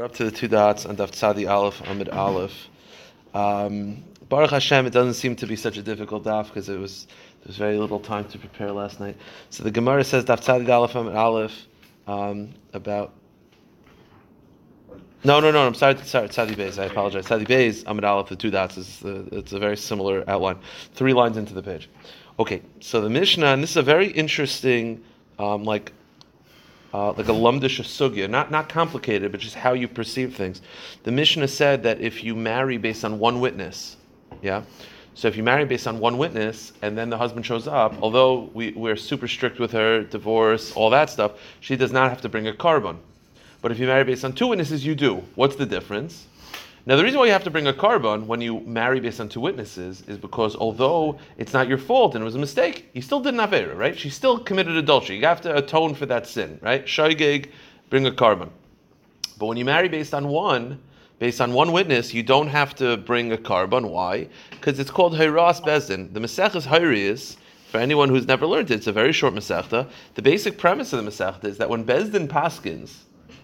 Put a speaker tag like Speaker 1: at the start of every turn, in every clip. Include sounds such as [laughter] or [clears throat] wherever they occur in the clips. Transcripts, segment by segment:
Speaker 1: We're up to the two dots on Daf Tzadi Aleph, Amid Aleph. Um, Baruch Hashem, it doesn't seem to be such a difficult daf because it was there was very little time to prepare last night. So the Gemara says Daf Tzadi Aleph, Amid Aleph um, about. No, no, no. I'm sorry. Sorry, Tzadi Beis. I apologize. Tzadi Beis, Amid Aleph, the two dots is it's a very similar outline. Three lines into the page. Okay, so the Mishnah, and this is a very interesting, um, like uh, like a lumdish sugya, not not complicated, but just how you perceive things. The Mishnah said that if you marry based on one witness, yeah. So if you marry based on one witness and then the husband shows up, although we, we're super strict with her, divorce, all that stuff, she does not have to bring a korban. But if you marry based on two witnesses, you do. What's the difference? Now, the reason why you have to bring a korban when you marry based on two witnesses is because although it's not your fault and it was a mistake, you still did an avera, right? She still committed adultery. You have to atone for that sin, right? Shoigeg, bring a korban. But when you marry based on one, based on one witness, you don't have to bring a korban. Why? Because it's called Hayras Bezdin. The Maseches Hayrius, for anyone who's never learned it, it's a very short Masechta. The basic premise of the Masechta is that when Bezdin paskins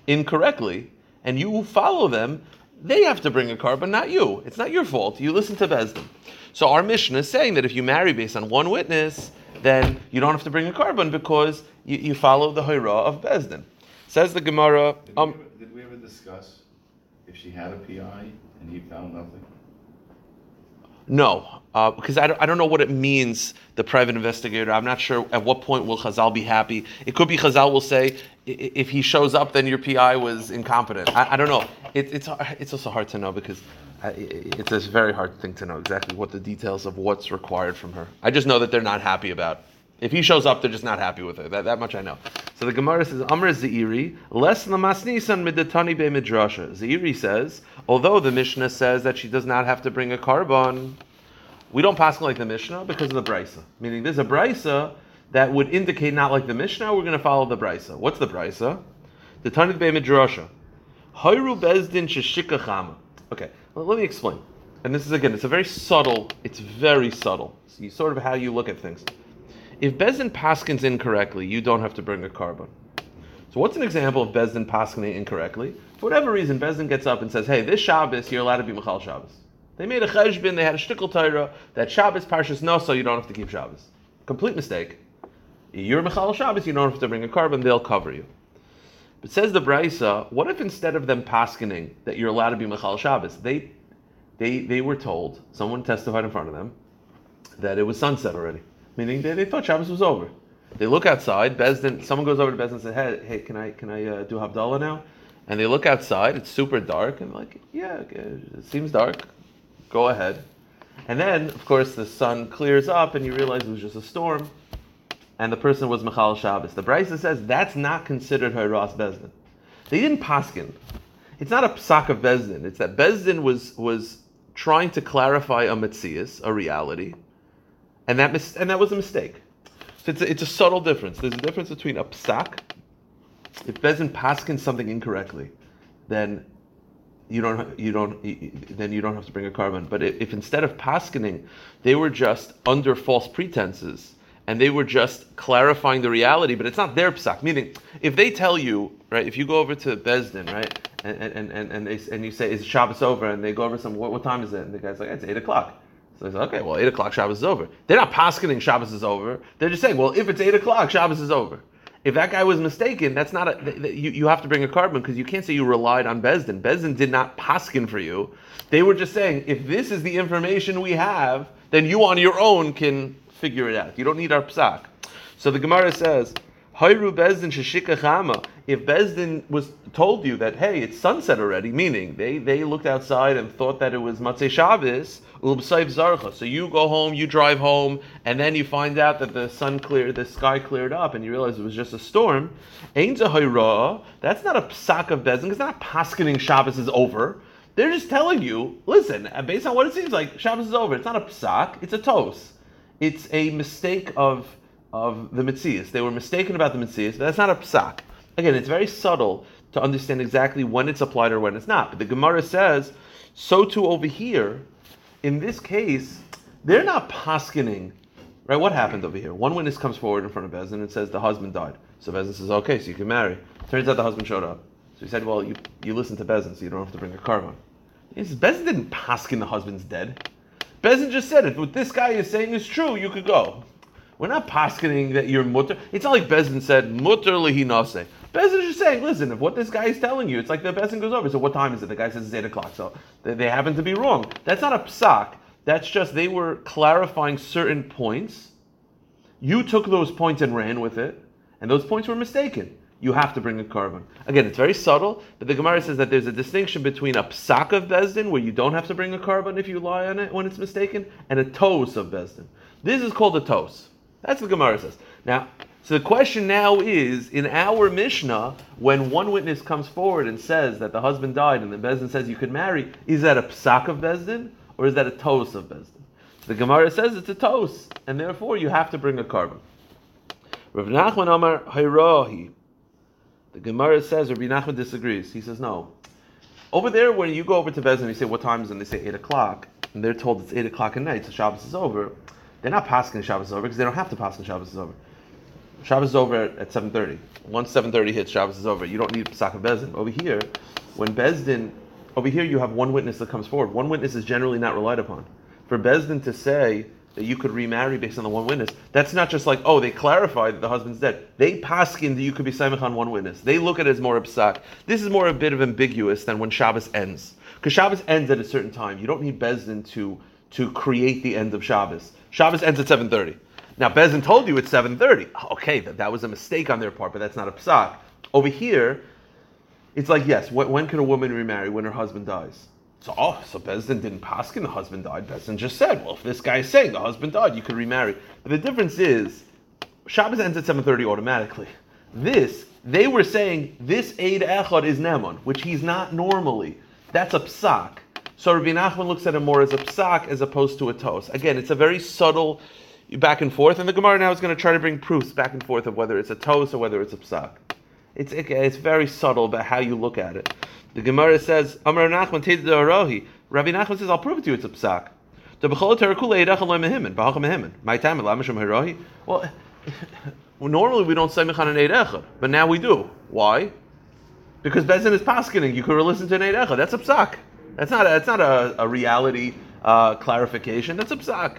Speaker 1: incorrectly, and you follow them, they have to bring a korban, not you. It's not your fault. You listen to Bezdin. So our mission is saying that if you marry based on one witness, then you don't have to bring a korban because you, you follow the Hira of Bezdin. Says the Gemara.
Speaker 2: Did,
Speaker 1: Um,
Speaker 2: we ever, did we ever discuss if she had a PI and he found nothing?
Speaker 1: No, uh, because I don't, I don't know what it means, the private investigator. I'm not sure at what point will Chazal be happy. It could be Chazal will say, if he shows up, then your PI was incompetent. I, I don't know. It, it's, it's also hard to know because it's a very hard thing to know exactly what the details of what's required from her. I just know that they're not happy about If he shows up, they're just not happy with her. That, that much I know. So the Gemara says, Amr Zeiri, less lamasnisan midatani be midrasha. Zeiri says, although the Mishnah says that she does not have to bring a korban, we don't pass like the Mishnah because of the Brisa. Meaning there's a Brisa that would indicate not like the Mishnah, we're going to follow the Brisa. What's the Brisa? The Tanit be midrasha. Hayru bezdin sheshika chama. Okay, well, let me explain. And this is again, it's a very subtle, it's very subtle. You sort of how you look at things. If Bezdin paskins incorrectly, you don't have to bring a korban. So what's an example of Bezdin paskining incorrectly? For whatever reason, Bezdin gets up and says, hey, this Shabbos, you're allowed to be Michal Shabbos. They made a cheshbin, they had a shtickle Torah, that Shabbos Parshas no, so you don't have to keep Shabbos. Complete mistake. You're Michal Shabbos, you don't have to bring a korban, they'll cover you. But says the Brisa, what if instead of them paskining that you're allowed to be Michal Shabbos, they, they, they were told, someone testified in front of them, that it was sunset already. Meaning they, they thought Shabbos was over. They look outside, Bezdin, someone goes over to Bezdin and says, hey, hey can I, can I uh, do Havdalah now? And they look outside, it's super dark, and like, yeah, it seems dark, go ahead. And then, of course, the sun clears up and you realize it was just a storm, and the person was Michal Shabbos. The Brisa says that's not considered Hayras Bezdin. They didn't paskin. It's not a psak of Bezdin. It's that Bezdin was was trying to clarify a mitzias, a reality, and that mis- and that was a mistake. So it's a, it's a subtle difference. There's a difference between a psak. If Bezdin paskin something incorrectly, then you don't you don't then you don't have to bring a korban. But if, if instead of paskining, they were just under false pretenses and they were just clarifying the reality, but it's not their psak. Meaning, if they tell you right, if you go over to Bezdin right, and and and and, they, and you say is Shabbos over, and they go over some what, what time is it, and the guy's like it's eight o'clock. So okay, well, 8 o'clock Shabbos is over. They're not paskining Shabbos is over. They're just saying, well, if it's 8 o'clock, Shabbos is over. If that guy was mistaken, that's not a, th- th- you, you have to bring a korban because you can't say you relied on Bezdin. Bezdin did not paskin for you. They were just saying, if this is the information we have, then you on your own can figure it out. You don't need our psak. So the Gemara says, Hayru Bezdin sheshika chama. If Bezdin was told you that, hey, it's sunset already, meaning they, they looked outside and thought that it was Motzei Shabbos. So you go home, you drive home, and then you find out that the sun cleared, the sky cleared up, and you realize it was just a storm. That's not a psak of Bezdin, it's not paskining Shabbos is over. They're just telling you, listen, uh, based on what it seems like, Shabbos is over. It's not a psak, it's a tos. It's a mistake of of the Mitzias. They were mistaken about the Mitzias, but that's not a psak. Again, it's very subtle to understand exactly when it's applied or when it's not. But the Gemara says, so too over here, in this case, they're not paskining. Right? What happened over here? One witness comes forward in front of Bezin and says the husband died. So Bezin says, okay, so you can marry. Turns out the husband showed up. So he said, well, you, you listen to Bezin, so you don't have to bring a korban. He says, Bezin didn't paskin the husband's dead. Bezin just said it. What this guy is saying is true. You could go. We're not paskening that you're mutter. It's not like Bezin said mutter lihinase. Bezin is just saying, listen, if what this guy is telling you, it's like the Bezin goes over. So what time is it? The guy says it's eight o'clock. So they, they happen to be wrong. That's not a psak. That's just they were clarifying certain points. You took those points and ran with it, and those points were mistaken. You have to bring a korban. Again, it's very subtle, but the Gemara says that there's a distinction between a psak of Bezdin, where you don't have to bring a korban if you lie on it when it's mistaken, and a tos of Bezdin. This is called a tos. That's what the Gemara says. Now, so the question now is, in our Mishnah, when one witness comes forward and says that the husband died and the Bezdin says you could marry, is that a psak of Bezdin, or is that a tos of Bezdin? The Gemara says it's a tos, and therefore you have to bring a korban. Rav Nachman Amar Hayrahi. The Gemara says Rabbi Nachman disagrees. He says no. Over there, when you go over to Bezdin, you say what time is it? And they say eight o'clock, and they're told it's eight o'clock at night, so Shabbos is over. They're not passing Shabbos is over because they don't have to pass Shabbos is over. Shabbos is over at seven thirty. Once seven thirty hits, Shabbos is over. You don't need Pesach Bezdin. Over here, when Bezdin, over here you have one witness that comes forward. One witness is generally not relied upon. For Bezdin to say that you could remarry based on the one witness, that's not just like, oh, they clarify that the husband's dead. They paskin that you could be samech on one witness. They look at it as more psak. This is more a bit of ambiguous than when Shabbos ends. Because Shabbos ends at a certain time. You don't need Bezdin to, to create the end of Shabbos. Shabbos ends at 7.30. Now, Bezdin told you it's 7.30. Okay, that, that was a mistake on their part, but that's not a psak. Over here, it's like, yes, when, when can a woman remarry? When her husband dies. So, oh, so Bezdin didn't paskin the husband died. Bezdin just said, well, if this guy is saying the husband died, you could remarry. But the difference is, Shabbos ends at 7.30 automatically. This, they were saying, this Eid Echad is Nemon, which he's not normally. That's a psak. So Rabbi Nachman looks at it more as a psak as opposed to a tos. Again, it's a very subtle back and forth, and the Gemara now is going to try to bring proofs back and forth of whether it's a tos or whether it's a psak. It's, it's very subtle about how you look at it. The Gemara says, Amar Nachman Arohi. Rabbi Nachman says, I'll prove it to you it's a psak. [laughs] Well, normally we don't say mechan an eid but now we do. Why? Because Bezin is paskening. You could listen to an eid That's a psak. That's not a, that's not a, a reality uh, clarification. That's a psak.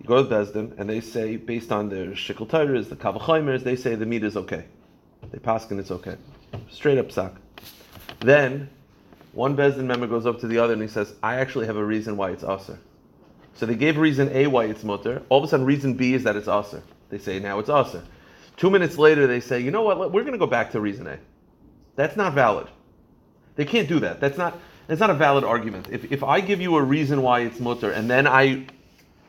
Speaker 1: you go to Bezdin and they say based on their shikul tyrers, the kavachaimers, they say the meat is okay. They pass and it's okay, straight up psak. Then one Bezdin member goes up to the other and he says, I actually have a reason why it's aser. So they gave reason A why it's mutter. All of a sudden, reason B is that it's aser. They say now it's aser. Two minutes later, they say, you know what? We're going to go back to reason A. That's not valid. They can't do that. That's not. That's not a valid argument. If, if I give you a reason why it's mutter and then I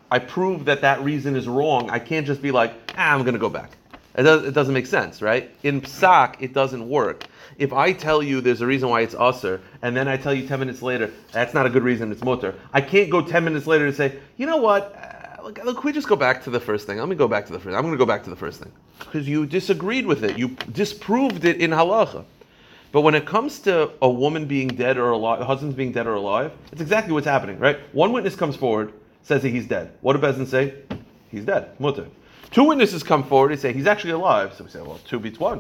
Speaker 1: I prove that that reason is wrong, I can't just be like, ah, I'm going to go back. It, does, doesn't make sense, right? In psak, it doesn't work. If I tell you there's a reason why it's usr, and then I tell you 10 minutes later, that's not a good reason, it's motor, I can't go 10 minutes later and say, you know what, uh, look, look, we just go back to the first thing. Let me go back to the first I'm going to go back to the first thing. Because you disagreed with it. You disproved it in halacha. But when it comes to a woman being dead or alive, husband's being dead or alive, it's exactly what's happening, right? One witness comes forward, says that he's dead. What do Bezin say? He's dead. Mutter. Two witnesses come forward, they say he's actually alive. So we say, well, two beats one.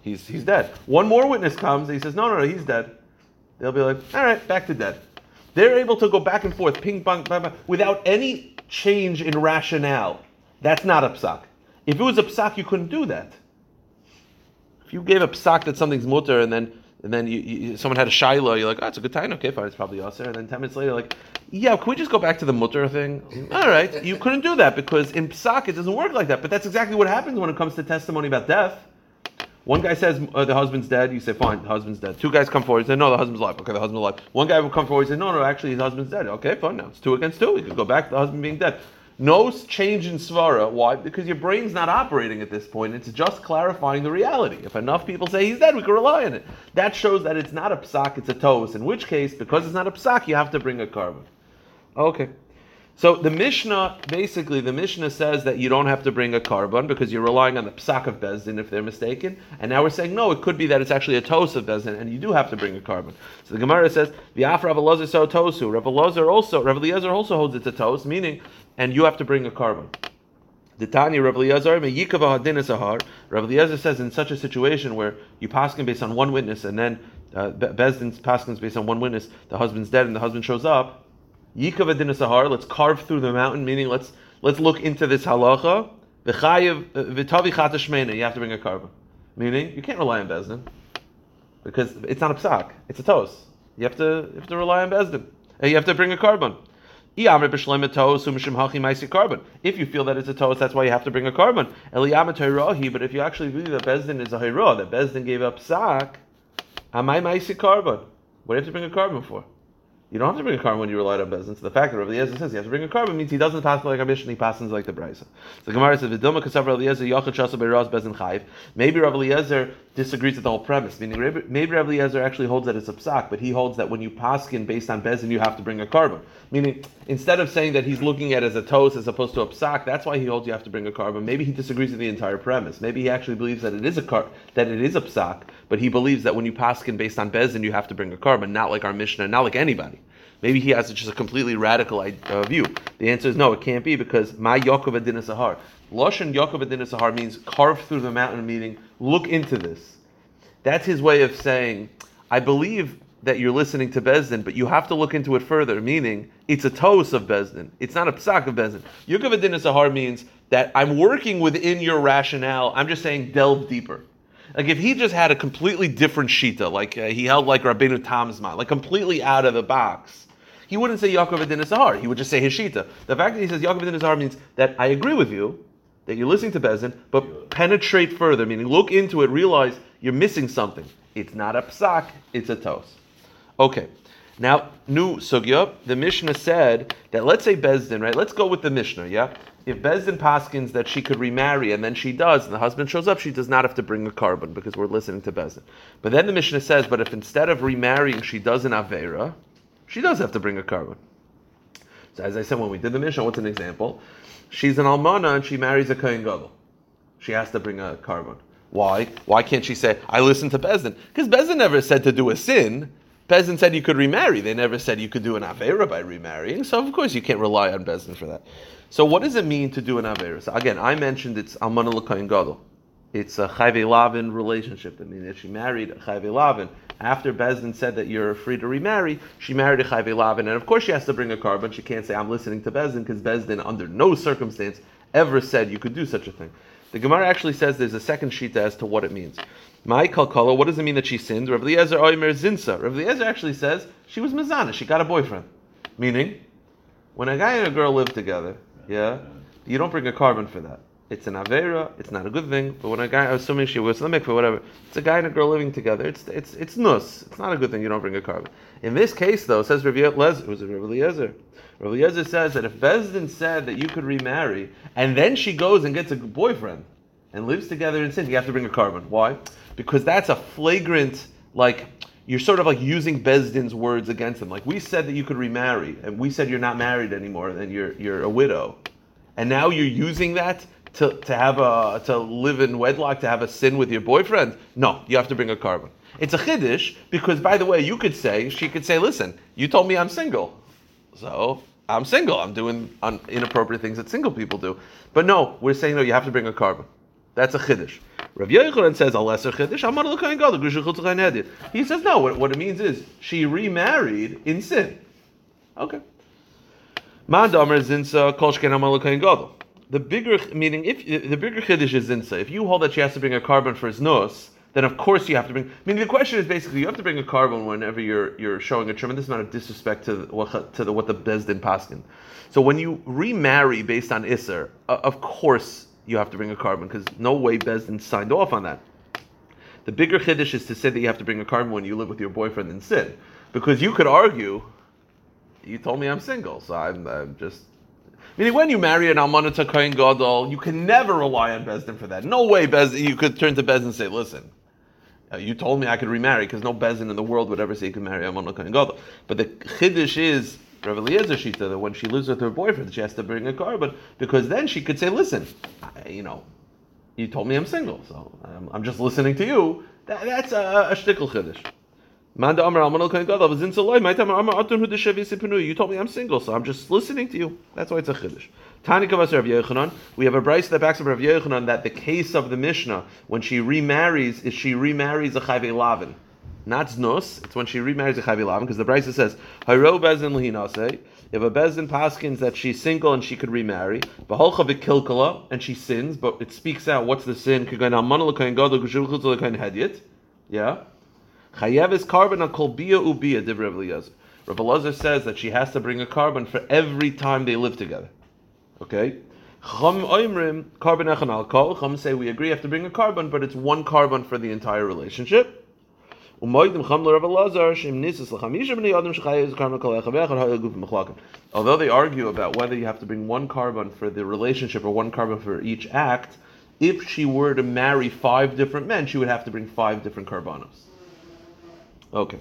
Speaker 1: He's, he's dead. One more witness comes, And he says, no, no, no, he's dead. They'll be like, all right, back to dead. They're able to go back and forth, ping, pong, bang, bang, without any change in rationale. That's not a psak. If it was a psak, you couldn't do that. If you gave a psak that something's mutter and then and then you, you, someone had a shiloh, you're like, oh, it's a good time, okay, fine, it's probably usher. And then 10 minutes later, like, yeah, can we just go back to the mutter thing? All right, you couldn't do that because in psak it doesn't work like that. But that's exactly what happens when it comes to testimony about death. One guy says uh, the husband's dead. You say, fine, the husband's dead. Two guys come forward. Say, no, the husband's alive. Okay, the husband's alive. One guy will come forward. Say, no, no, actually, his husband's dead. Okay, fine. Now it's two against two. We could go back to the husband being dead. No change in svara. Why? Because your brain's not operating at this point. It's just clarifying the reality. If enough people say he's dead, we can rely on it. That shows that it's not a psak, it's a tos. In which case, because it's not a psak, you have to bring a korban. Okay. So the Mishnah, basically, the Mishnah says that you don't have to bring a korban because you're relying on the psak of Bezdin if they're mistaken. And now we're saying, no, it could be that it's actually a tos of Bezdin and you do have to bring a korban. So the Gemara says, the Af Rav Elazar so tosu. Rav Elazar also, Rav Eliezer also holds it's a tos, meaning, and you have to bring a korban. The Tanya Rav Eliezer me yikava hadin sahar. Rav Eliezer says in such a situation where you paskin based on one witness and then uh, Be- Bezdin's paskins based on one witness, the husband's dead and the husband shows up. Yikav adin sahar. Let's carve through the mountain. Meaning, let's let's look into this halacha. V'chayev v'tavi chatashmeina. You have to bring a korban. Meaning, you can't rely on Bezdin because it's not a psak. It's a tos. You have to you have to rely on Bezdin. And you have to bring a korban. If you feel that it's a tos, that's why you have to bring a korban. But if you actually believe that Bezdin is a hayra, that Bezdin gave up psak, amai ma'isi korban. What do you have to bring a korban for? You don't have to bring a korban when you rely on Bezdin. So the fact that Rabbi Eliezer says you have to bring a korban means he doesn't pass like mission, he passes like the Brisa. So Gemara says, "V'dilma kasav Rabbi Eliezer yachad shasa beiraz Bezdin chayiv." Maybe Rabbi Eliezer disagrees with the whole premise. Meaning, maybe Rabbi Eliezer actually holds that it's a psak, but he holds that when you paskin based on bezin, you have to bring a korban. Meaning, instead of saying that he's looking at it as a tos as opposed to a psak, that's why he holds you have to bring a korban. Maybe he disagrees with the entire premise. Maybe he actually believes that it is a car- that it is a psak, but he believes that when you paskin based on bezin, you have to bring a korban, not like our Mishnah, not like anybody. Maybe he has just a completely radical uh, view. The answer is no, it can't be because my Yaakov Adin Sahar. Loshan Yaakov Adin Sahar means carve through the mountain, meaning look into this. That's his way of saying, I believe that you're listening to Bezdin, but you have to look into it further, meaning it's a tos of Bezdin. It's not a psak of Bezdin. Yaakov Adin Sahar means that I'm working within your rationale. I'm just saying delve deeper. Like if he just had a completely different shita, like uh, he held like Rabbeinu Tamzma, like completely out of the box, he wouldn't say Yaakov Adin Sahar. He would just say his shita. The fact that he says Yaakov Adin Sahar means that I agree with you, that you're listening to Bezin, but penetrate further, meaning look into it, realize you're missing something. It's not a psak, it's a tos. Okay. Now, new sugya, the Mishnah said that let's say Bezdin, right? Let's go with the Mishnah, yeah? If Bezdin paskins that she could remarry and then she does, and the husband shows up, she does not have to bring a korban because we're listening to Bezdin. But then the Mishnah says, but if instead of remarrying she does an Avera, she does have to bring a korban. So as I said when we did the Mishnah, what's an example? She's an almana and she marries a Kohen Gadol. She has to bring a korban. Why? Why can't she say, I listen to Bezdin? Because Bezdin never said to do a sin. Bezdin said you could remarry. They never said you could do an Avera by remarrying. So of course you can't rely on Bezdin for that. So what does it mean to do an Avera? So again, I mentioned it's Almana L'Kohen Gadol. It's a Chayve Lavin relationship. I mean, if she married a Chayve Lavin, after Bezdin said that you're free to remarry, she married a Chayve Lavin. And of course she has to bring a korban. She can't say, I'm listening to Bezdin, because Bezdin, under no circumstance, ever said you could do such a thing. The Gemara actually says there's a second shita as to what it means. My kalkala, what does it mean that she sinned? Rav Eliezer Oimer Zinsa. Rav Eliezer actually says she was Mazana, she got a boyfriend. Meaning, when a guy and a girl live together, yeah, you don't bring a korban for that. It's an avera. It's not a good thing. But when a guy, assuming she was the mikveh, whatever, it's a guy and a girl living together. It's it's it's nus. It's not a good thing. You don't bring a korban. In this case, though, says Rav Eliezer, was it Rav Eliezer? Eliezer says that if Bezdin said that you could remarry, and then she goes and gets a boyfriend and lives together in sin, you have to bring a korban. Why? Because that's a flagrant like. You're sort of like using Bezdin's words against him. Like we said that you could remarry, and we said you're not married anymore, and you're you're a widow, and now you're using that to, to have a to live in wedlock to have a sin with your boyfriend. No, you have to bring a korban. It's a chiddush because, by the way, you could say she could say, "Listen, you told me I'm single, so I'm single. I'm doing un- inappropriate things that single people do." But no, we're saying no. You have to bring a korban. That's a chiddush. Rav Yochanan says a lesser chiddush. He says no. What, what it means is she remarried in sin. Okay. The bigger meaning, if the bigger chiddush is zinsa, if you hold that she has to bring a korban for his nose, then of course you have to bring. I mean, the question is basically you have to bring a korban whenever you're you're showing a tremendous amount of disrespect to what to the, what the bezdin paskin. So when you remarry based on iser, uh, of course you have to bring a korban because no way bezdin signed off on that. The bigger chiddush is to say that you have to bring a korban when you live with your boyfriend in sin, because you could argue, you told me I'm single, so I'm, I'm just Meaning, when you marry an almana to kohen gadol, you can never rely on bezdin for that. No way, bezdin. You could turn to bezdin and say, "Listen, uh, you told me I could remarry because no bezdin in the world would ever say you could marry almana kohen gadol." But the chiddush is Rav Eliezer Shita that when she lives with her boyfriend, she has to bring a korban because then she could say, "Listen, I, you know, you told me I'm single, so I'm, I'm just listening to you." That, that's a, a shtickle chiddush. Manda Amar Almanol Kohen Gadol was in Saloi. My time Amar Atun Hu Deshevi You told me I'm single, so I'm just listening to you. That's why it's a chiddush. Tani Rav Yochanan. We have a brayse that backs up Rav Yochanan that the case of the Mishnah when she remarries is she remarries a Chayve Lavin. Not znos. it's when she remarries a Chayve Lavin because the brayse says Hayro Bezin Lehinase. If a Bezin paskins that she's single and she could remarry, Baholcha Vikilkala and she sins, but it speaks out what's the sin? Yeah. Chayev is korban on kol bia ubia, div Rav Eliezer. Says that she has to bring a korban for every time they live together. Okay? Chum oimrim, korban echan alcohol. Chum say we agree you have to bring a korban, but it's one korban for the entire relationship. Although they argue about whether you have to bring one korban for the relationship or one korban for each act, if she were to marry five different men, she would have to bring five different korbanos. Okay.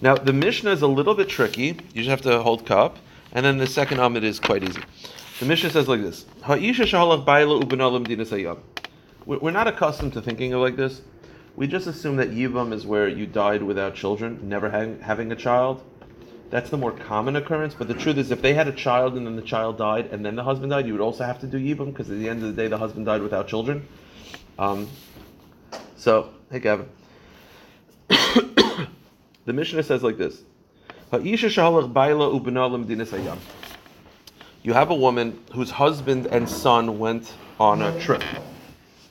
Speaker 1: Now the Mishnah is a little bit tricky. You just have to hold cup, and then the second Amid is quite easy. The Mishnah says like this: We're not accustomed to thinking of like this. We just assume that Yivam is where you died without children, never having a child. That's the more common occurrence. But the truth is, if they had a child and then the child died and then the husband died, you would also have to do Yivam because at the end of the day, the husband died without children. Um, so, hey, Gavin. The Mishnah says like this: You have a woman whose husband and son went on a trip.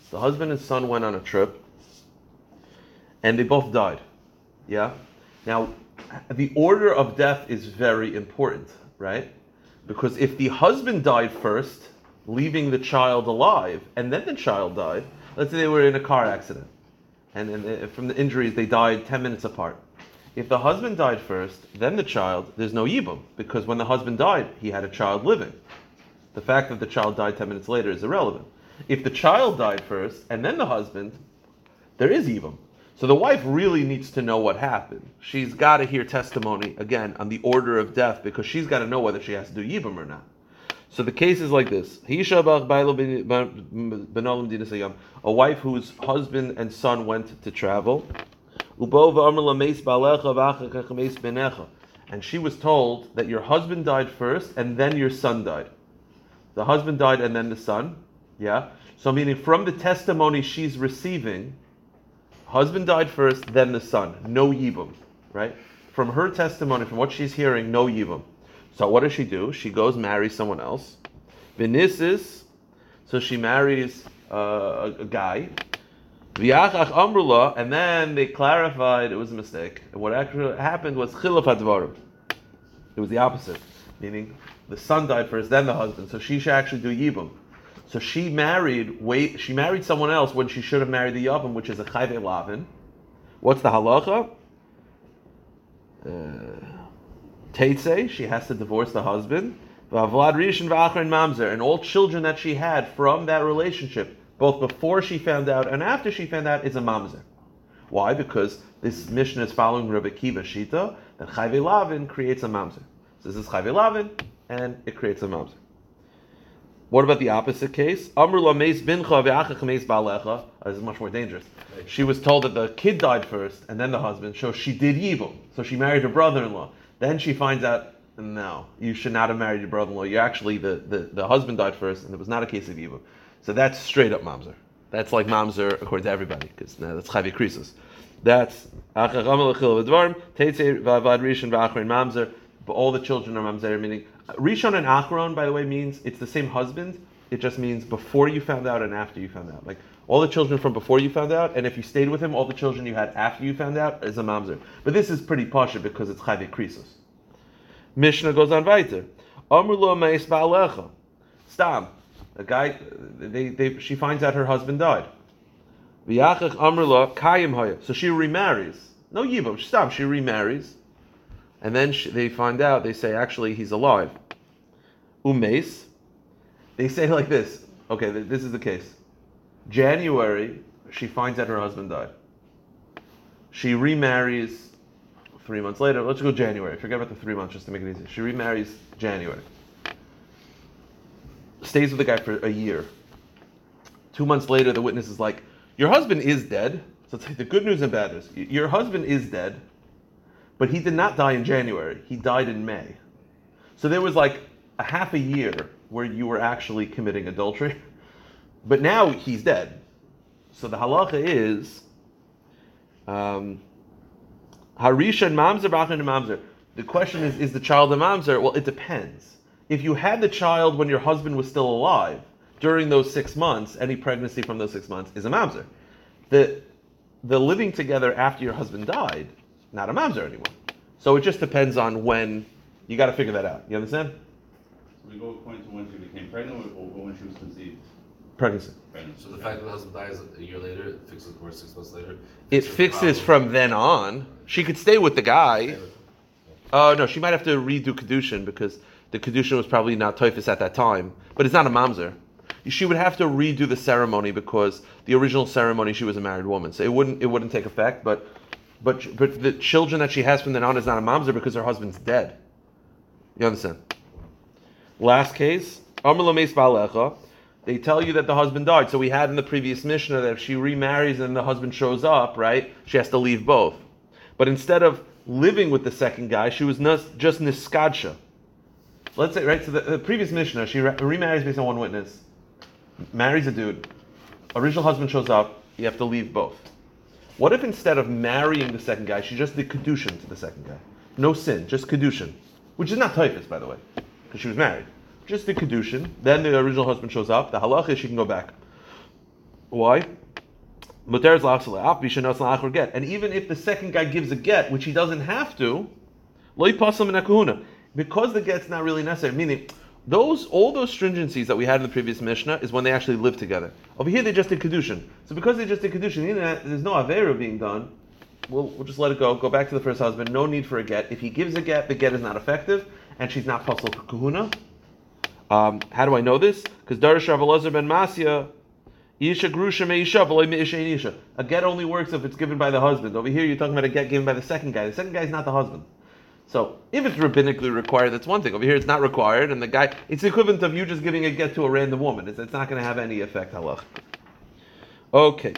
Speaker 1: The husband and son went on a trip, and they both died. Yeah. Now, the order of death is very important, right? Because if the husband died first, leaving the child alive, and then the child died, let's say they were in a car accident, and, and from the injuries they died ten minutes apart if the husband died first, then the child, there's no yibum, because when the husband died, he had a child living. The fact that the child died 10 minutes later is irrelevant. If the child died first, and then the husband, there is yibum. So the wife really needs to know what happened. She's got to hear testimony, again, on the order of death, because she's got to know whether she has to do yibum or not. So the case is like this: a wife whose husband and son went to travel, and she was told that your husband died first and then your son died. The husband died and then the son. Yeah? So, meaning from the testimony she's receiving, husband died first, then the son. No yibum. Right? From her testimony, from what she's hearing, no yibum. So, what does she do? She goes marry someone else. Vinisis, so she marries uh, a guy. V'yachach amrula, and then they clarified it was a mistake. What actually happened was chilaf hadvarim. It was the opposite, meaning the son died first, then the husband. So she should actually do yibum. So she married, wait, she married someone else when she should have married the yavam, which is a chayve lavin. What's the halacha? Uh, she has to divorce the husband. V'avlad rishon mamzer, and all children that she had from that relationship both before she found out and after she found out, is a mamzer. Why? Because this mission is following Rabbi Kiva Shita that Chayve Lavin creates a mamzer. So this is Chayve Lavin, and it creates a mamzer. What about the opposite case? Amrula meis bincha meis balecha. Oh, this is much more dangerous. She was told that the kid died first, and then the husband. So she did evil. So she married her brother-in-law. Then she finds out, no, you should not have married your brother-in-law. You actually, the, the, the husband died first, and it was not a case of evil. So that's straight up mamzer. That's like mamzer according to everybody, because now that's chavi krisus. That's mamzer. But all the children are mamzer, meaning uh, rishon and achron. By the way, means it's the same husband. It just means before you found out and after you found out. Like all the children from before you found out, and if you stayed with him, all the children you had after you found out is a mamzer. But this is pretty pasha because it's chavi krisus. Mishnah goes on weiter. Amrlo meis. Stam. A guy, they, they, she finds out her husband died. So she remarries. No yibam, stop. She remarries, and then she, they find out. They say actually he's alive. Umes. They say like this. Okay, th- this is the case. January, she finds out her husband died. She remarries three months later. Let's go January. Forget about the three months just to make it easy. She remarries January. Stays with the guy for a year. Two months later, the witness is like, Your husband is dead. So it's like the good news and bad news. Your husband is dead, but he did not die in January. He died in May. So there was like a half a year where you were actually committing adultery. But now he's dead. So the halacha is um, Harisha and Mamzer, Bachan and Mamzer. The question is, is the child a Mamzer? Well, it depends. If you had the child when your husband was still alive, during those six months, any pregnancy from those six months is a Mamzer. The, the living together after your husband died, not a Mamzer anymore. So it just depends on when, you got to figure that out. You understand?
Speaker 2: So we go according to when she became pregnant or or when she was conceived?
Speaker 1: Pregnancy.
Speaker 2: Pregnant.
Speaker 3: So the fact that the husband dies a year later, it fixes or six months later.
Speaker 1: It
Speaker 3: fixes the
Speaker 1: fixes from then on. She could stay with the guy. Oh no, she might have to redo kedushin because the kedushin was probably not typhus at that time, but it's not a mamzer. She would have to redo the ceremony because the original ceremony she was a married woman, so it wouldn't it wouldn't take effect. But but but the children that she has from then on is not a mamzer because her husband's dead. You understand? Last case, They tell you that the husband died. So we had in the previous Mishnah that if she remarries and the husband shows up, right, she has to leave both. But instead of living with the second guy, she was just niskadsha. Let's say, right, so the, the previous Mishnah, she re- remarries based on one witness, marries a dude, original husband shows up, you have to leave both. What if instead of marrying the second guy, she just did kedushin to the second guy? No sin, just kedushin, which is not typhus, by the way, because she was married. Just did kedushin. Then the original husband shows up. The halach is she can go back. Why? And even if the second guy gives a get, which he doesn't have to, lo yipasam min hakahuna. Because the get's not really necessary, meaning those all those stringencies that we had in the previous Mishnah is when they actually live together. Over here they just did kedushin. So because they just did kedushin, there's no avera being done. We'll, we'll just let it go. Go back to the first husband. No need for a get. If he gives a get, the get is not effective, and she's not puzzle kahuna. Um, how do I know this? Because Darish Rav ben Masya, Isha Grusha Meisha Isha. A get only works if it's given by the husband. Over here, you're talking about a get given by the second guy. The second guy is not the husband. So if it's rabbinically required, that's one thing. Over here, it's not required, and the guy, it's the equivalent of you just giving a get to a random woman. It's, it's not going to have any effect, halach. Okay,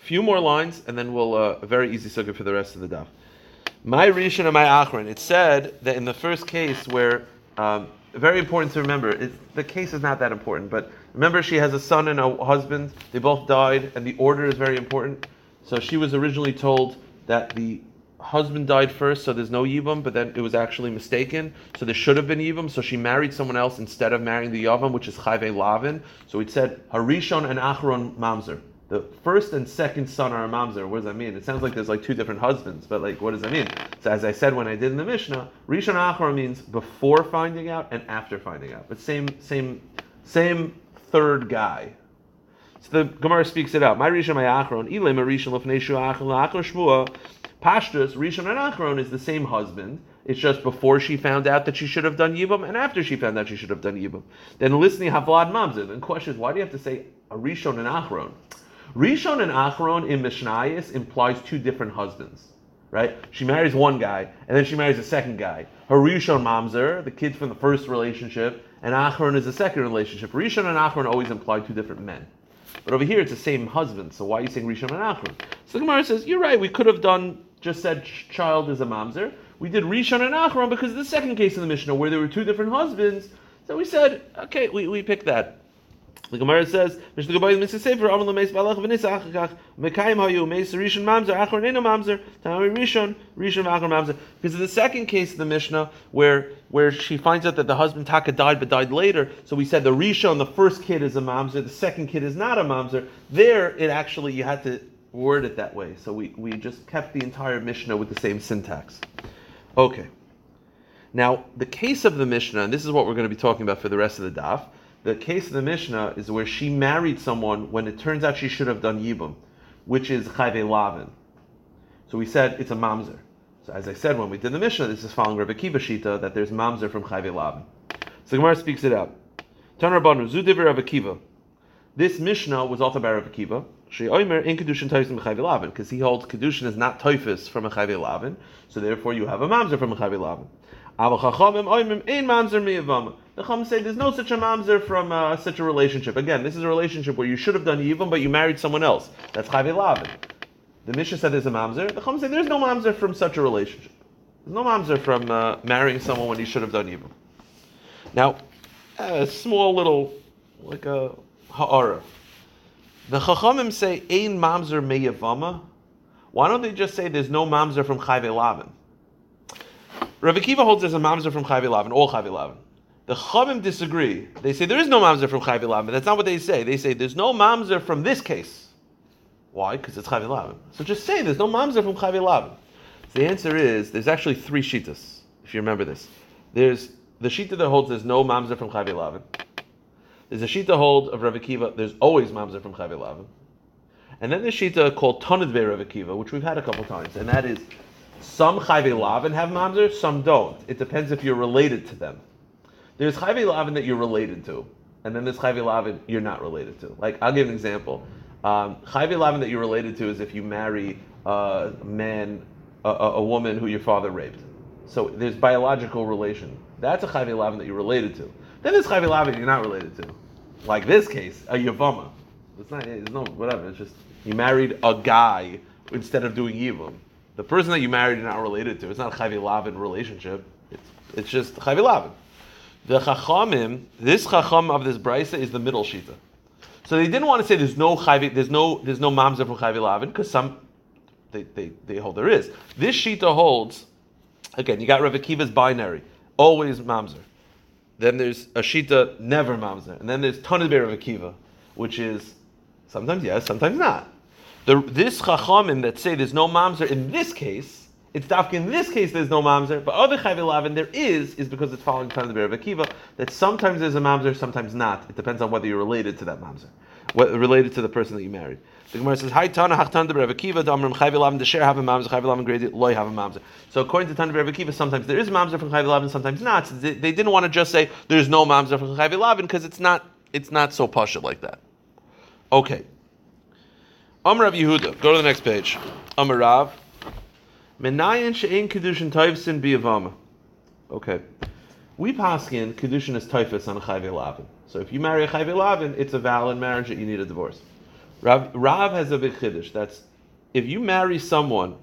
Speaker 1: few more lines, and then we'll uh, very easy sukkah for the rest of the daf. My rishon and my achron. It said that in the first case where um, very important to remember. It's, the case is not that important, but remember she has a son and a husband. They both died, and the order is very important. So she was originally told that the husband died first, so there's no yibum, but then it was actually mistaken. So there should have been yibum. So she married someone else instead of marrying the yavam, which is chayve lavin. So it said harishon and achron mamzer. The first and second son are a mamzer. What does that mean? It sounds like there's like two different husbands, but like what does that mean? So as I said when I did in the Mishnah, rishon achron means before finding out and after finding out, but same same same third guy. So the Gemara speaks it out. My rishon, my achron, ilem rishon lefnei shu achron shmua. Pashtus, rishon and achron is the same husband. It's just before she found out that she should have done yibum, and after she found out she should have done yibum. Then listening havlad mamzer. Then the question is, why do you have to say a rishon and achron? Rishon and Achron in Mishnayis implies two different husbands, right? She marries one guy, and then she marries a second guy. Her Rishon Mamzer, the kid from the first relationship, and Achron is the second relationship. Rishon and Achron always imply two different men. But over here it's the same husband, so why are you saying Rishon and Achron? So the Gemara says, you're right, we could have done, just said child is a Mamzer. We did Rishon and Achron because the second case in the Mishnah where there were two different husbands. So we said, okay, we, we picked that. The Gemara says, "Mishnah Gabayis Mitzvah Sefer Amal Lemeis Balach V'Nisa Achakach Mekayim Hayu Meis Rishon Mamzer Achron Eno Mamzer Tamari Rishon Rishon Achron Mamzer." Because in the second case of the Mishnah, where where she finds out that the husband Taka died but died later, so we said the Rishon, the first kid is a Mamzer, the second kid is not a Mamzer. There, it actually you had to word it that way. So we we just kept the entire Mishnah with the same syntax. Okay. Now the case of the Mishnah, and this is what we're going to be talking about for the rest of the daf. The case of the Mishnah is where she married someone when it turns out she should have done Yibum, which is Chayve Lavin. So we said it's a Mamzer. So as I said when we did the Mishnah, this is following Rebbe Kiva Shita, that there's Mamzer from Chayve Lavin. So Gemara speaks it out. Tanar Banu, Zudiver Rav Akiva. This Mishnah was also by Rav Akiva. She Oimer in Kedushin Toifis Mechayv Lavin, because he holds Kedushin is not Toifis from Mechayv Lavin, so therefore you have a Mamzer from Mechayv Lavin. The Chacham say there's no such a Mamzer from uh, such a relationship. Again, this is a relationship where you should have done Yivam, but you married someone else. That's Chayv Lavin. The Mishnah said there's a Mamzer. The Chacham say there's no Mamzer from such a relationship. There's no Mamzer from uh, marrying someone when you should have done Yivam. Now, a small little, like a ha'ara. The Chachamim say, Ein mamzer meyavama. Why don't they just say there's no mamzer from Chayve Lavin? Rav Akiva holds there's a mamzer from Chayve Lavin, all Chayve Lavin. The Chachamim disagree. They say there is no mamzer from Chayve Lavin. That's not what they say. They say there's no mamzer from this case. Why? Because it's Chayve Lavin. So just say there's no mamzer from Chayve Lavin. So the answer is there's actually three shitas, if you remember this. There's the shita that holds there's no mamzer from Chayve Lavin. There's a shita hold of Rav Akiva. There's always mamzer from Chayve Lavin. And then there's shita called Tanid Be Rav Akiva, which we've had a couple times, and that is some Chayve Lavin have mamzer, some don't. It depends if you're related to them. There's Chayve Lavin that you're related to, and then there's Chayve Lavin you're not related to. Like I'll give an example. Um, Chayve Lavin that you're related to is if you marry a man, a, a, woman who your father raped. So there's biological relation. That's a Chayve Lavin that you're related to. Then there's Chayve Lavin you're not related to. Like this case, a Yavama. It's not, it's no, whatever. It's just, you married a guy instead of doing Yivam. The person that you married you're not related to. It's not a Chayve Lavin relationship. It's, it's just Chayve Lavin. The Chachamim, this Chacham of this Brisa is the middle Shita. So they didn't want to say there's no Chayve, there's no, there's no Mamzer from Lavin, because some, they, they, they hold there is. This Shita holds, again, you got Rav Akiva's binary, always Mamzer. Then there's a Shita, never Mamzer. And then there's Be Rav Akiva, which is sometimes yes, sometimes not. The, this Chachamim that say there's no Mamzer in this case, it's dafka in this case there's no Mamzer, but other Chayv Lavin there is, is because it's following Tanid Be Rav Akiva, that sometimes there's a Mamzer, sometimes not. It depends on whether you're related to that Mamzer, what, related to the person that you married. The Gemara says, "Hi Tana Hachtan de Rav Akiva, Damrim Chayv Lavin, the share have a mamzer, Chayv Lavin graded, loy have a mamzer." So according to Tana Rav Akiva, sometimes there is mamzer from Chayv Lavin, sometimes not. They, they didn't want to just say there's no mamzer from Chayv Lavin because it's not it's not so pasha like that. Okay. Amr Rav Yehuda. Go to the next page. Amr Rav. Menayin she'in kedushin toivsin biyavama. Okay. We paskin kedushin is toifus on a Lavin. So if you marry a Chayv Lavin, it's a valid marriage that you need a divorce. Rav, Rav has a big chiddush. That's if you marry someone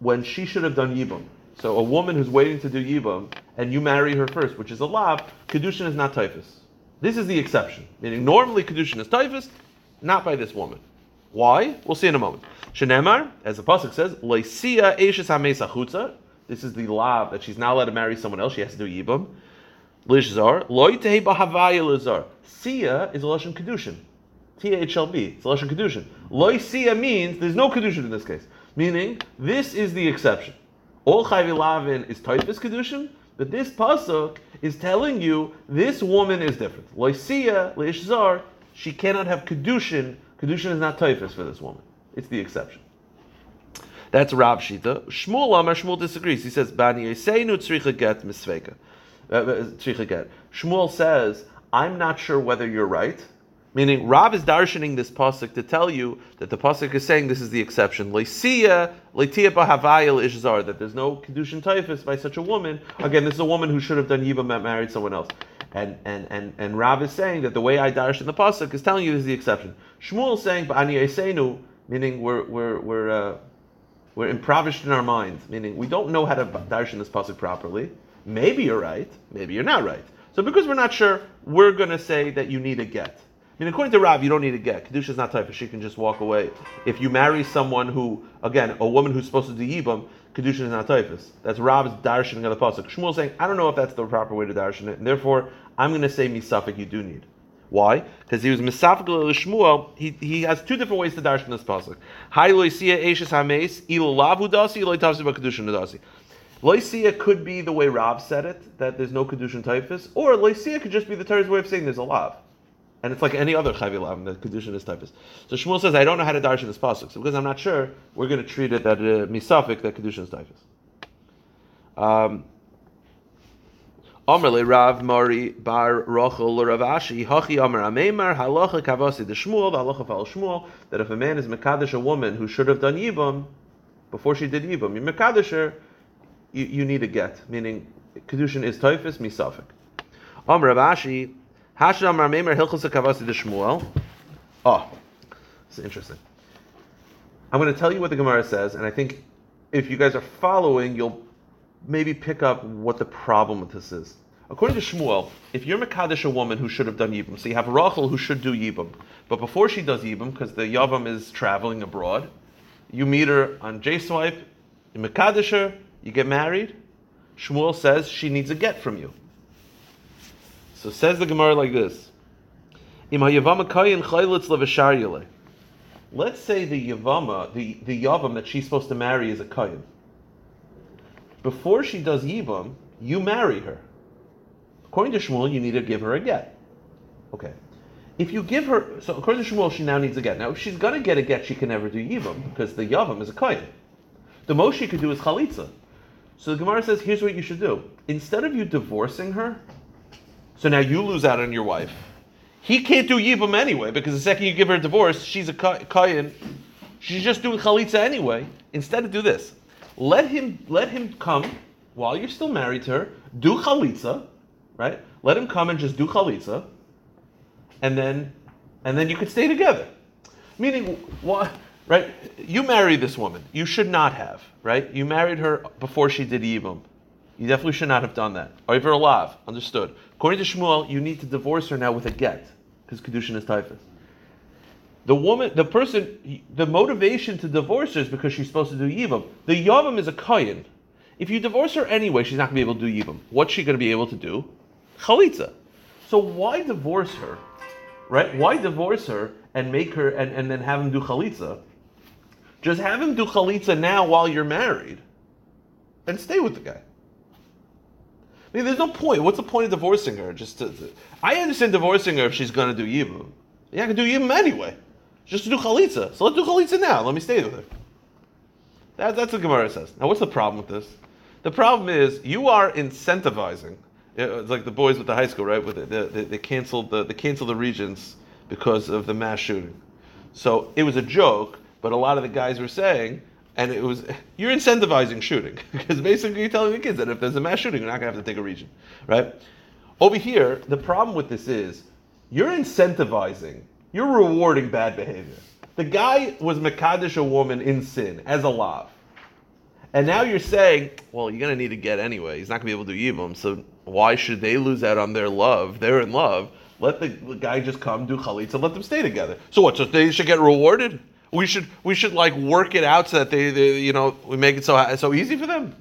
Speaker 1: when she should have done yibum. So a woman who's waiting to do yibum, and you marry her first, which is a lav, kedushin is not typhus. This is the exception. Meaning normally kedushin is typhus, not by this woman. Why? We'll see in a moment. Shenemar, as the pasuk says, loisia eshes hamesa chutza. This is the lav that she's not allowed to marry someone else. She has to do yibum. Lishzar loy tehi bahavaya lizar. Sia is a lashon kedushin. T-H-L-B. It's a Lashon Kedushin. Loisia means there's no Kedushin in this case. Meaning, this is the exception. All Chayvi Lavin is Taifis Kedushin, but this Pasuk is telling you this woman is different. Loisia, Leishzar, she cannot have Kedushin. Kedushin is not Taifis for this woman. It's the exception. That's Rav Shita. Shmuel Amar, Shmuel disagrees. He says, Bani Yiseinu Tzricha Get Misveka. Uh, uh, Tzricha Get. Shmuel says, I'm not sure whether you're right. Meaning, Rav is darshaning this pasuk to tell you that the pasuk is saying this is the exception. Leisia, leitia bahavayil ishzar, that there's no kedushin typhus by such a woman. Again, this is a woman who should have done yibam married someone else. And and and and Rav is saying that the way I darsh in the pasuk is telling you this is the exception. Shmuel is saying ba'ani esenu, meaning we're we're we're uh, we're impoverished in our minds, meaning we don't know how to darsh in this pasuk properly. Maybe you're right, maybe you're not right. So because we're not sure, we're going to say that you need a get. I mean, according to Rav, you don't need a get. Kedusha is not typhus. She can just walk away. If you marry someone who, again, a woman who's supposed to do yibam, Kedusha is not typhus. That's Rav's darshaning of the pasuk. Shmuel saying, I don't know if that's the proper way to darshan it, and therefore I'm going to say misafik. You do need. Why? Because he was misafik Shmuel. He, he has two different ways to darshan this pasuk. Hai loisia eshes hames ilo lavu dasi ilo tavsi kedusha dasi. Loisia could be the way Rav said it, that there's no kedushin typhus, or loisia could just be the Torah's way of saying there's a lav. And it's like any other Chavi Lam, the Kedushin is typhus. So Shmuel says, I don't know how to darshan this pasuk. So because I'm not sure, we're going to treat it that uh, misafik, that Kedushin is typhus. Um, Amr le Rav Mari bar Rochel le Rav Ashi Hachi Amr Ameimar Halacha Kavasi the Shmuel the Halacha Fal Shmuel that if a man is mekadesh a woman who should have done yibum before she did yibum, you mekadesh her, you, you need a get, meaning kedushin is toifus misafik. Amr Rav Ashi Hashid Amr Hilchos Kavasi the Shmuel. Oh, this is interesting. I'm going to tell you what the Gemara says, and I think if you guys are following, you'll maybe pick up what the problem with this is. According to Shmuel, if you're Mekadesh a woman who should have done Yibam, so you have Rachel who should do Yibam, but before she does Yibam, because the Yavam is traveling abroad, you meet her on JSwipe, you Mekadesh her, you get married, Shmuel says she needs a get from you. So says the Gemara like this. Im hayavama kayin chaylitz. Let's say the Yavama, the, the Yavam that she's supposed to marry is a Kayan. Before she does Yivam, you marry her. According to Shmuel, you need to give her a get. Okay. If you give her, so according to Shmuel, she now needs a get. Now, if she's going to get a get, she can never do Yivam because the Yavam is a Kayan. The most she could do is Chalitza. So the Gemara says, here's what you should do. Instead of you divorcing her, so now you lose out on your wife. He can't do Yibam anyway, because the second you give her a divorce, she's a Kayan. She's just doing Chalitza anyway. Instead of do this. Let him let him come while you're still married to her, do Chalitza, right? Let him come and just do Chalitza, and then and then you could stay together. Meaning what right? You married this woman. You should not have, right? You married her before she did Yibam. You definitely should not have done that. Over alav, understood. According to Shmuel, you need to divorce her now with a get, because kedushin is typhus. The woman, the person, the motivation to divorce her is because she's supposed to do yivam. The yavam is a kayin. If you divorce her anyway, she's not going to be able to do yivam. What's she going to be able to do? Chalitza. So why divorce her, right? Why divorce her and make her and, and then have him do chalitza? Just have him do chalitza now while you're married, and stay with the guy. Mean, there's no point. What's the point of divorcing her? Just to, to I understand divorcing her if she's to do yibum. Yeah, I can do yibum anyway. Just to do chalitza. So let's do chalitza now. Let me stay with her. That, that's what Gemara says. Now, what's the problem with this? The problem is you are incentivizing. Uh, it's like the boys with the high school, right? With the, the, they canceled the they canceled the regents because of the mass shooting. So it was a joke, but a lot of the guys were saying, and it was you're incentivizing shooting [laughs] because basically you're telling the kids that if there's a mass shooting, you're not gonna have to take a region, right? Over here, the problem with this is you're incentivizing, you're rewarding bad behavior. The guy was Makadish a woman in sin as a lav. And now you're saying, well, you're gonna need to get anyway. He's not gonna be able to do yibum, so why should they lose out on their love? They're in love. Let the guy just come do chalitza, let them stay together. So what? So they should get rewarded? We should we should like work it out so that they, they you know we make it so so easy for them.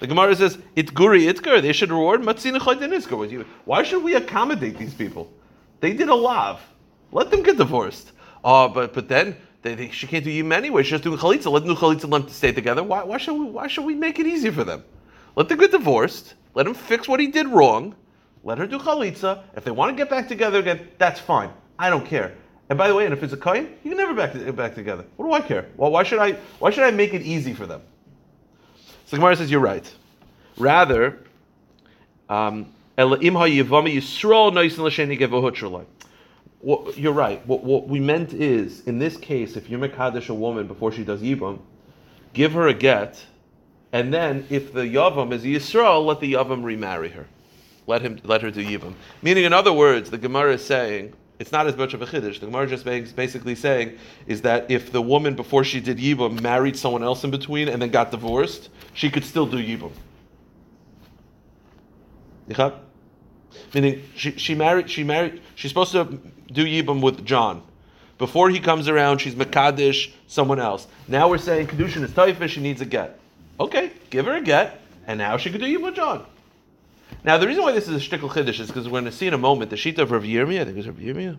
Speaker 1: The Gemara says it's guri itgar. They should reward matzina you. Why should we accommodate these people? They did a lav. Let them get divorced. Oh, but but then they, they, she can't do yim anyway. She's just doing chalitza. Let them do chalitza. Let them stay together. Why, why should we why should we make it easy for them? Let them get divorced. Let him fix what he did wrong. Let her do chalitza. If they want to get back together again, that's fine. I don't care. And by the way, and if it's a kohen, you can never back to, back together. What do I care? Well, why should I? Why should I make it easy for them? So Gemara says you're right. Rather, um, you're right. What, what we meant is, in this case, if you're Mekadesh a woman before she does Yibam, give her a get, and then if the Yavam is Yisrael, let the Yavam remarry her. Let him let her do Yibam. Meaning, in other words, the Gemara is saying it's not as much of a chiddush. The Gemara just basically saying is that if the woman before she did yibum married someone else in between and then got divorced, she could still do yibum. Meaning she, she married she married she's supposed to do yibum with John. Before he comes around, she's Makadish, someone else. Now we're saying Kedushin is Taifish, she needs a get. Okay, give her a get, and now she could do yibum with John. Now, the reason why this is a shtickle chiddush is because we're going to see in a moment the sheet of Rav Yirmiyah, I think it was Rav Yirmiyah?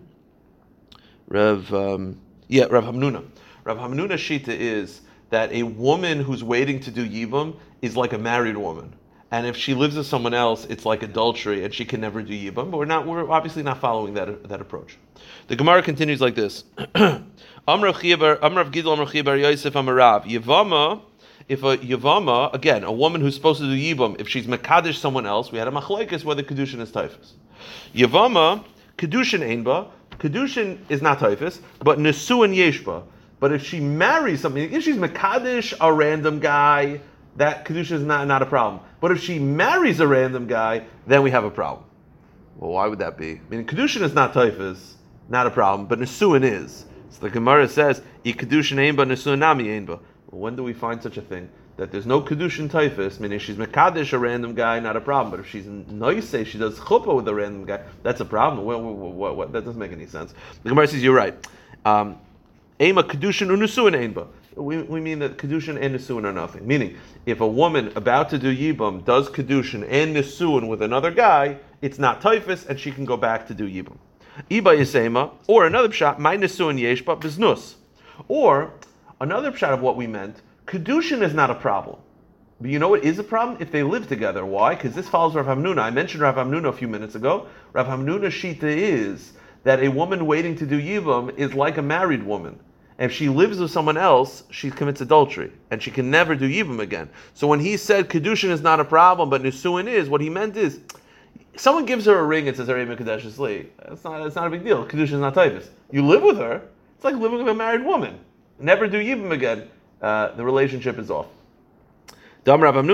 Speaker 1: Rav, um, yeah, Rav Hamnuna. Rav Hamnuna's shita is that a woman who's waiting to do yibum is like a married woman. And if she lives with someone else, it's like adultery, and she can never do yibum. But we're not. We're obviously not following that that approach. The Gemara continues like this: [clears throat] Amrav Gidol Amrav Yosef Amarav Yivama if a Yavama, again, a woman who's supposed to do Yibam, if she's Mekadesh someone else, we had a Machlaikis whether Kedushin is Typhus. Yavama, Kedushin Ainba, Kedushin is not Typhus, but Nesuin Yeshba. But if she marries something, if she's Mekadesh, a random guy, that Kedushin is not, not a problem. But if she marries a random guy, then we have a problem. Well, why would that be? I mean, Kedushin is not Typhus, not a problem, but Nesuin is. So the Gemara says, I Kedushin Einba, Nesuin Nami Einba. When do we find such a thing? That there's no Kedushin Typhus, meaning she's Mekadesh, a random guy, not a problem. But if she's Noise, she does Chuppah with a random guy, that's a problem. What, what, what, that doesn't make any sense. The Gemara says, you're right. Um, Ema Kedushin Unusuin Einba. We, we mean that Kedushin and Nisuin are nothing. Meaning, if a woman about to do Yibam does Kedushin and Nisuin with another guy, it's not Typhus, and she can go back to do Yibam. Iba Yisema, or another shot, my Nisuin Yesh, but Biznus. Or, another shot of what we meant, Kedushin is not a problem. But you know what is a problem? If they live together. Why? Because this follows Rav Hamnuna. I mentioned Rav Hamnuna a few minutes ago. Rav Hamnuna's shita is that a woman waiting to do Yivam is like a married woman. If she lives with someone else, she commits adultery, and she can never do Yivam again. So when he said Kedushin is not a problem, but Nisuin is, what he meant is, someone gives her a ring and says, Arei Mekadesh Sli. It's not, it's not a big deal. Kedushin is not typhus. You live with her, it's like living with a married woman. Never do Yivam again. Uh, the relationship is off. Or another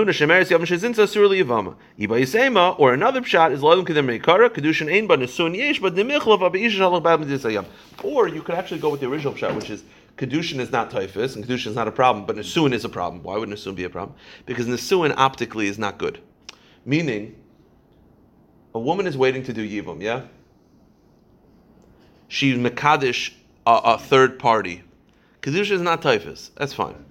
Speaker 1: pshat is Lodim Kedem Reikara, Kedushin Ein Nesun. Or you could actually go with the original pshat, which is Kedushin is not typhus, and Kedushin is not a problem, but Nesuin is a problem. Why would Nesuin be a problem? Because Nesuin optically is not good. Meaning, a woman is waiting to do Yivam, yeah? She's Mekadish, a, a third party. Kedushin is not typhus. That's fine.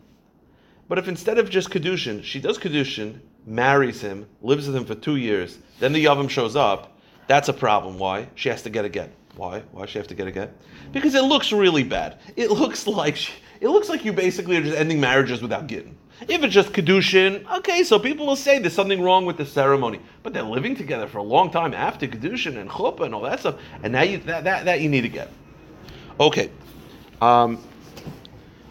Speaker 1: But if instead of just Kedushin, she does Kedushin, marries him, lives with him for two years, then the Yavam shows up, that's a problem. Why? She has to get a get. Why? Why does she have to get a get? Because it looks really bad. It looks like she, it looks like you basically are just ending marriages without getting. If it's just Kedushin, okay, so people will say there's something wrong with the ceremony. But they're living together for a long time after Kedushin and Chuppah and all that stuff, and now you, that, that, that you need to get. Okay. Um,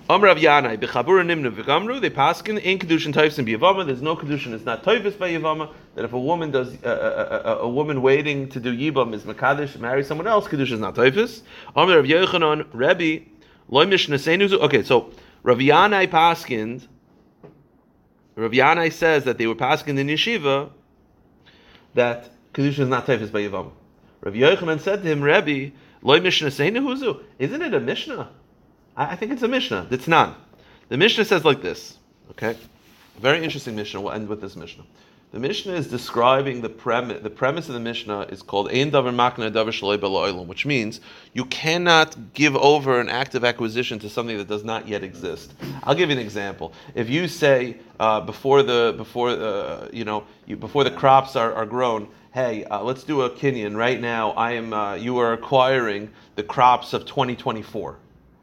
Speaker 1: Amrav Yanai, Bechabura Nimnu V'Gamru, they paskin in Kedushin Taifs and Biyavama. There's no Kedushin, it's not Taifis by Yavama. That if a woman does, uh, a, a, a, woman waiting to do Yibam is Makadish, marry someone else, Kedushin is not Taifis. Amrav Yochanan, Rebbe, Loy Mishnah Seinuzu. Okay, so Rav Yanai paskind, Rav Yanai says that they were paskin in Yeshiva that Kedushin is not Taifis by Yavama. Rav Yochanan said to him, Rebbe, Loy Mishnah Seinuzu. Isn't it a Mishnah? I think it's a Mishnah. It's not. The Mishnah says like this. Okay, very interesting Mishnah. We'll end with this Mishnah. The Mishnah is describing the premise. The premise of the Mishnah is called Ein Davar Makna Davar Shalei B'Lo'olam, which means you cannot give over an active acquisition to something that does not yet exist. I'll give you an example. If you say uh, before the before uh, you know you, before the crops are, are grown, hey, uh, let's do a kinyan right now. I am uh, you are acquiring the crops of 2024.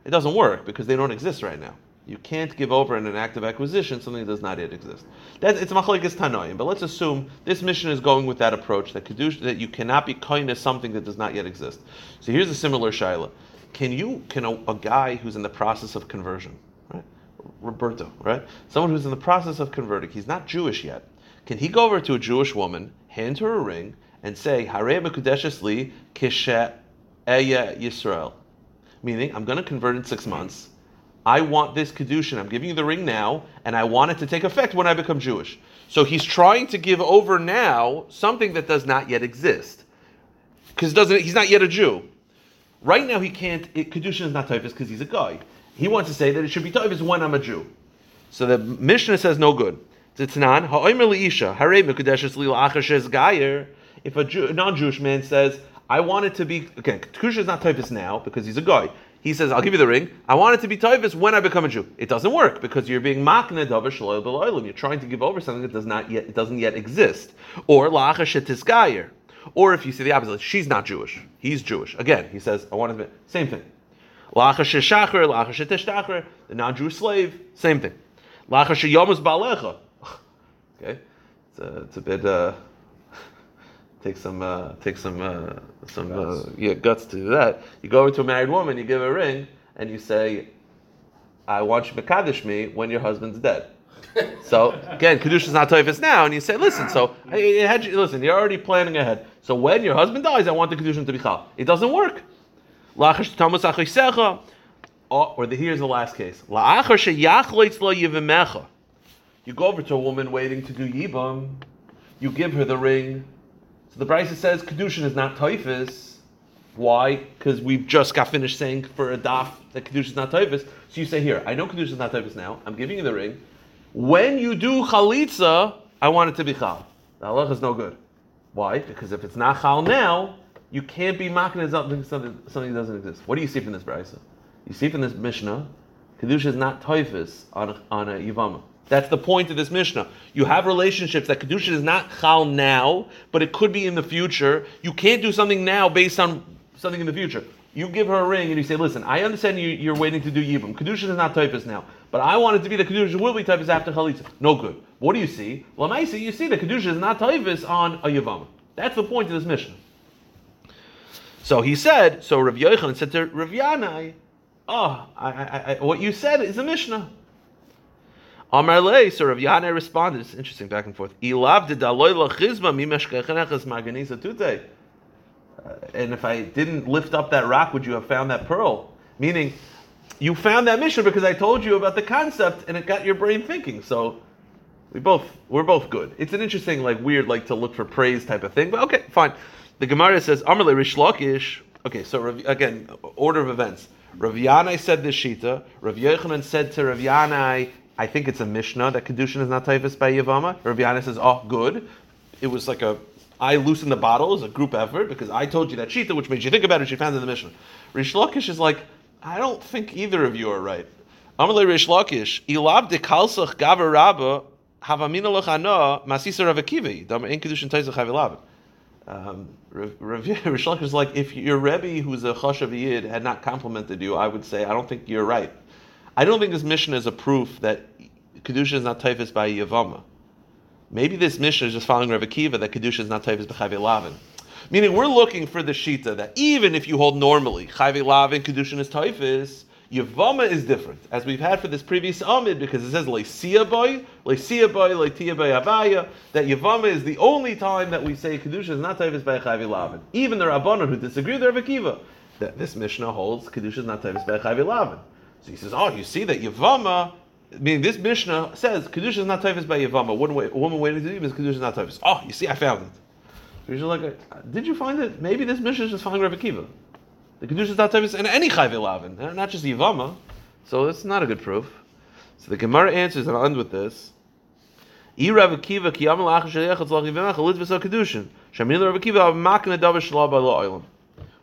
Speaker 1: It doesn't work because they don't exist right now. You can't give over in an act of acquisition something that does not yet exist. That, it's machlekes tanoim, but let's assume this Mishnah is going with that approach that kedush, that you cannot be kind of something that does not yet exist. So here's a similar shaila: Can you can a, a guy who's in the process of conversion, right? Roberto, right? Someone who's in the process of converting, he's not Jewish yet. Can he go over to a Jewish woman, hand her a ring, and say, "Harei mekudeshes li kishe eya Yisrael"? Meaning I'm going to convert in six months. I want this kedushin. I'm giving you the ring now, and I want it to take effect when I become Jewish. So he's trying to give over now something that does not yet exist, because he's not yet a Jew. Right now he can't. It, kedushin is not typhus because he's a guy. He wants to say that it should be typhus when I'm a Jew. So the Mishnah says no good. If a non-Jewish man says, I want it to be okay. Kedusha is not typhus now because he's a guy. He says, "I'll give you the ring. I want it to be typhus when I become a Jew." It doesn't work because you're being makna davar. You're trying to give over something that does not yet it doesn't yet exist. Or la'achashet Or if you see the opposite, she's not Jewish. He's Jewish. Again, he says, "I want it to be same thing." La'achashet la'achashet the non-Jewish slave, same thing. Yomus balecha. [laughs] Okay, it's a, it's a bit. Uh, [laughs] take some uh, take some uh, some guts. Uh, yeah, guts to do that. You go over to a married woman, you give her a ring, and you say, "I want you to kaddish me when your husband's dead." [laughs] So again, kedusha is not toifus now, and you say, listen. So hey, you had- listen, you're already planning ahead. So when your husband dies, I want the kedusha to be chal. It doesn't work. Lachash tamus achisecha. Oh, or the, here's the last case. La'achar sheyachleitz lo yivimecha. You go over to a woman waiting to do yibam. You give her the ring. So the Brisa says kedushin is not toifus. Why? Because we've just got finished saying for a daf that kedushin is not toifus. So you say here, I know kedushin is not toifus now. I'm giving you the ring. When you do chalitza, I want it to be chal. The halach is no good. Why? Because if it's not chal now, you can't be mocking something, something, something doesn't exist. What do you see from this brisa? You see from this mishnah, kedusha is not toifus on a, on a yivama. That's the point of this mishnah. You have relationships that kedusha is not chal now, but it could be in the future. You can't do something now based on something in the future. You give her a ring and you say, "Listen, I understand you, you're waiting to do yibum. Kedusha is not typhus now, but I want it to be the kedusha will be typhus after chalitza. No good. What do you see? Lamaisa, you see the kedusha is not typhus on a yivama. That's the point of this Mishnah. So he said. So Rav Yochanan said to Rav Yanai, "Oh, I, I, I, what you said is a mishnah." Amar lei, so Rav Yanai responded. It's interesting back and forth. Uh, and if I didn't lift up that rock, would you have found that pearl? Meaning, you found that Mishnah because I told you about the concept, and it got your brain thinking. So we both we're both good. It's an interesting, like weird, like to look for praise type of thing. But okay, fine. The Gemara says Amarle Rish Lakish. Okay, so again, order of events. Rav Yanai said this shita. Rav Yochanan said to Rav Yanai, I think it's a Mishnah that kedushin is not typhus by Yavama. Rav Yanai says, oh, good. It was like a I loosened the bottle as a group effort because I told you that shita, which made you think about it. She found it in the Mishnah. Rish Lakish is like, I don't think either of you are right. Amalei Rish Lakish, Ilav de Kalsach Gavar Rabba Havamina Lechana Masisa Rav Akiva. Dam Ein Kedushin Taisach Havilav. Um, [laughs] Rish Lakish is like, if your Rebbe, who's a Chashav Yid, had not complimented you, I would say, I don't think you're right. I don't think this Mishnah is a proof that Kedusha is not typhus by Yavama. Maybe this Mishnah is just following Rav Akiva that Kedusha is not typhus by Chayve Lavin. Meaning we're looking for the Shita that even if you hold normally, Chayve Lavin, Kedushin is typhus, Yavama is different, as we've had for this previous Amid, because it says Leisia boy, Leisia Abaya, that Yavama is the only time that we say Kedusha is not typhus by Lavin. Even the Rabbanon who disagree with Rav Akiva, that this Mishnah holds Kedusha is not typhus by Lavin. So he says, oh, you see that Yavama, meaning this Mishnah says Kedusha is not typhus by Yavama. A woman, a woman waiting to leave is Kedusha is not typhus. Oh, you see, I found it. So like, uh, did you find it? Maybe this Mishnah is just following Rav Akiva. The Kedusha is not typhus in any Chayve Lavin, uh, not just Yavama. So it's not a good proof. So the Gemara answers, and I'll end with this. I Rav Akiva ki yamal achar sheyachatz lachivimach litzvah so kedushin.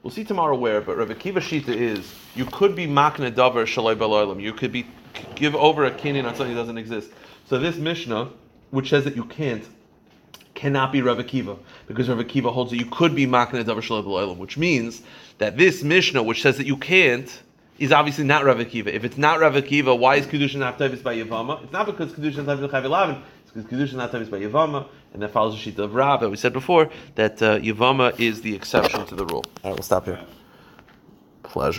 Speaker 1: We'll see tomorrow where, but Rav Akiva Shita is you could be makna davar shaloi baloilam. You could be give over a kinyan on something that doesn't exist. So this Mishnah, which says that you can't, cannot be Rav Akiva because Rav Akiva holds that you could be makna davar shaloi baloilam, which means that this Mishnah, which says that you can't, is obviously not Rav Akiva. If it's not Rav Akiva, why is Kedushin not Tavis by Yavama? It's not because Kedushin Tavis by Chavilavin. It's because Kedushin is not Tavis by Yavama, and that follows the sheet of Rav that we said before that uh, Yavama is the exception to the rule. All right, we'll stop here. Pleasure.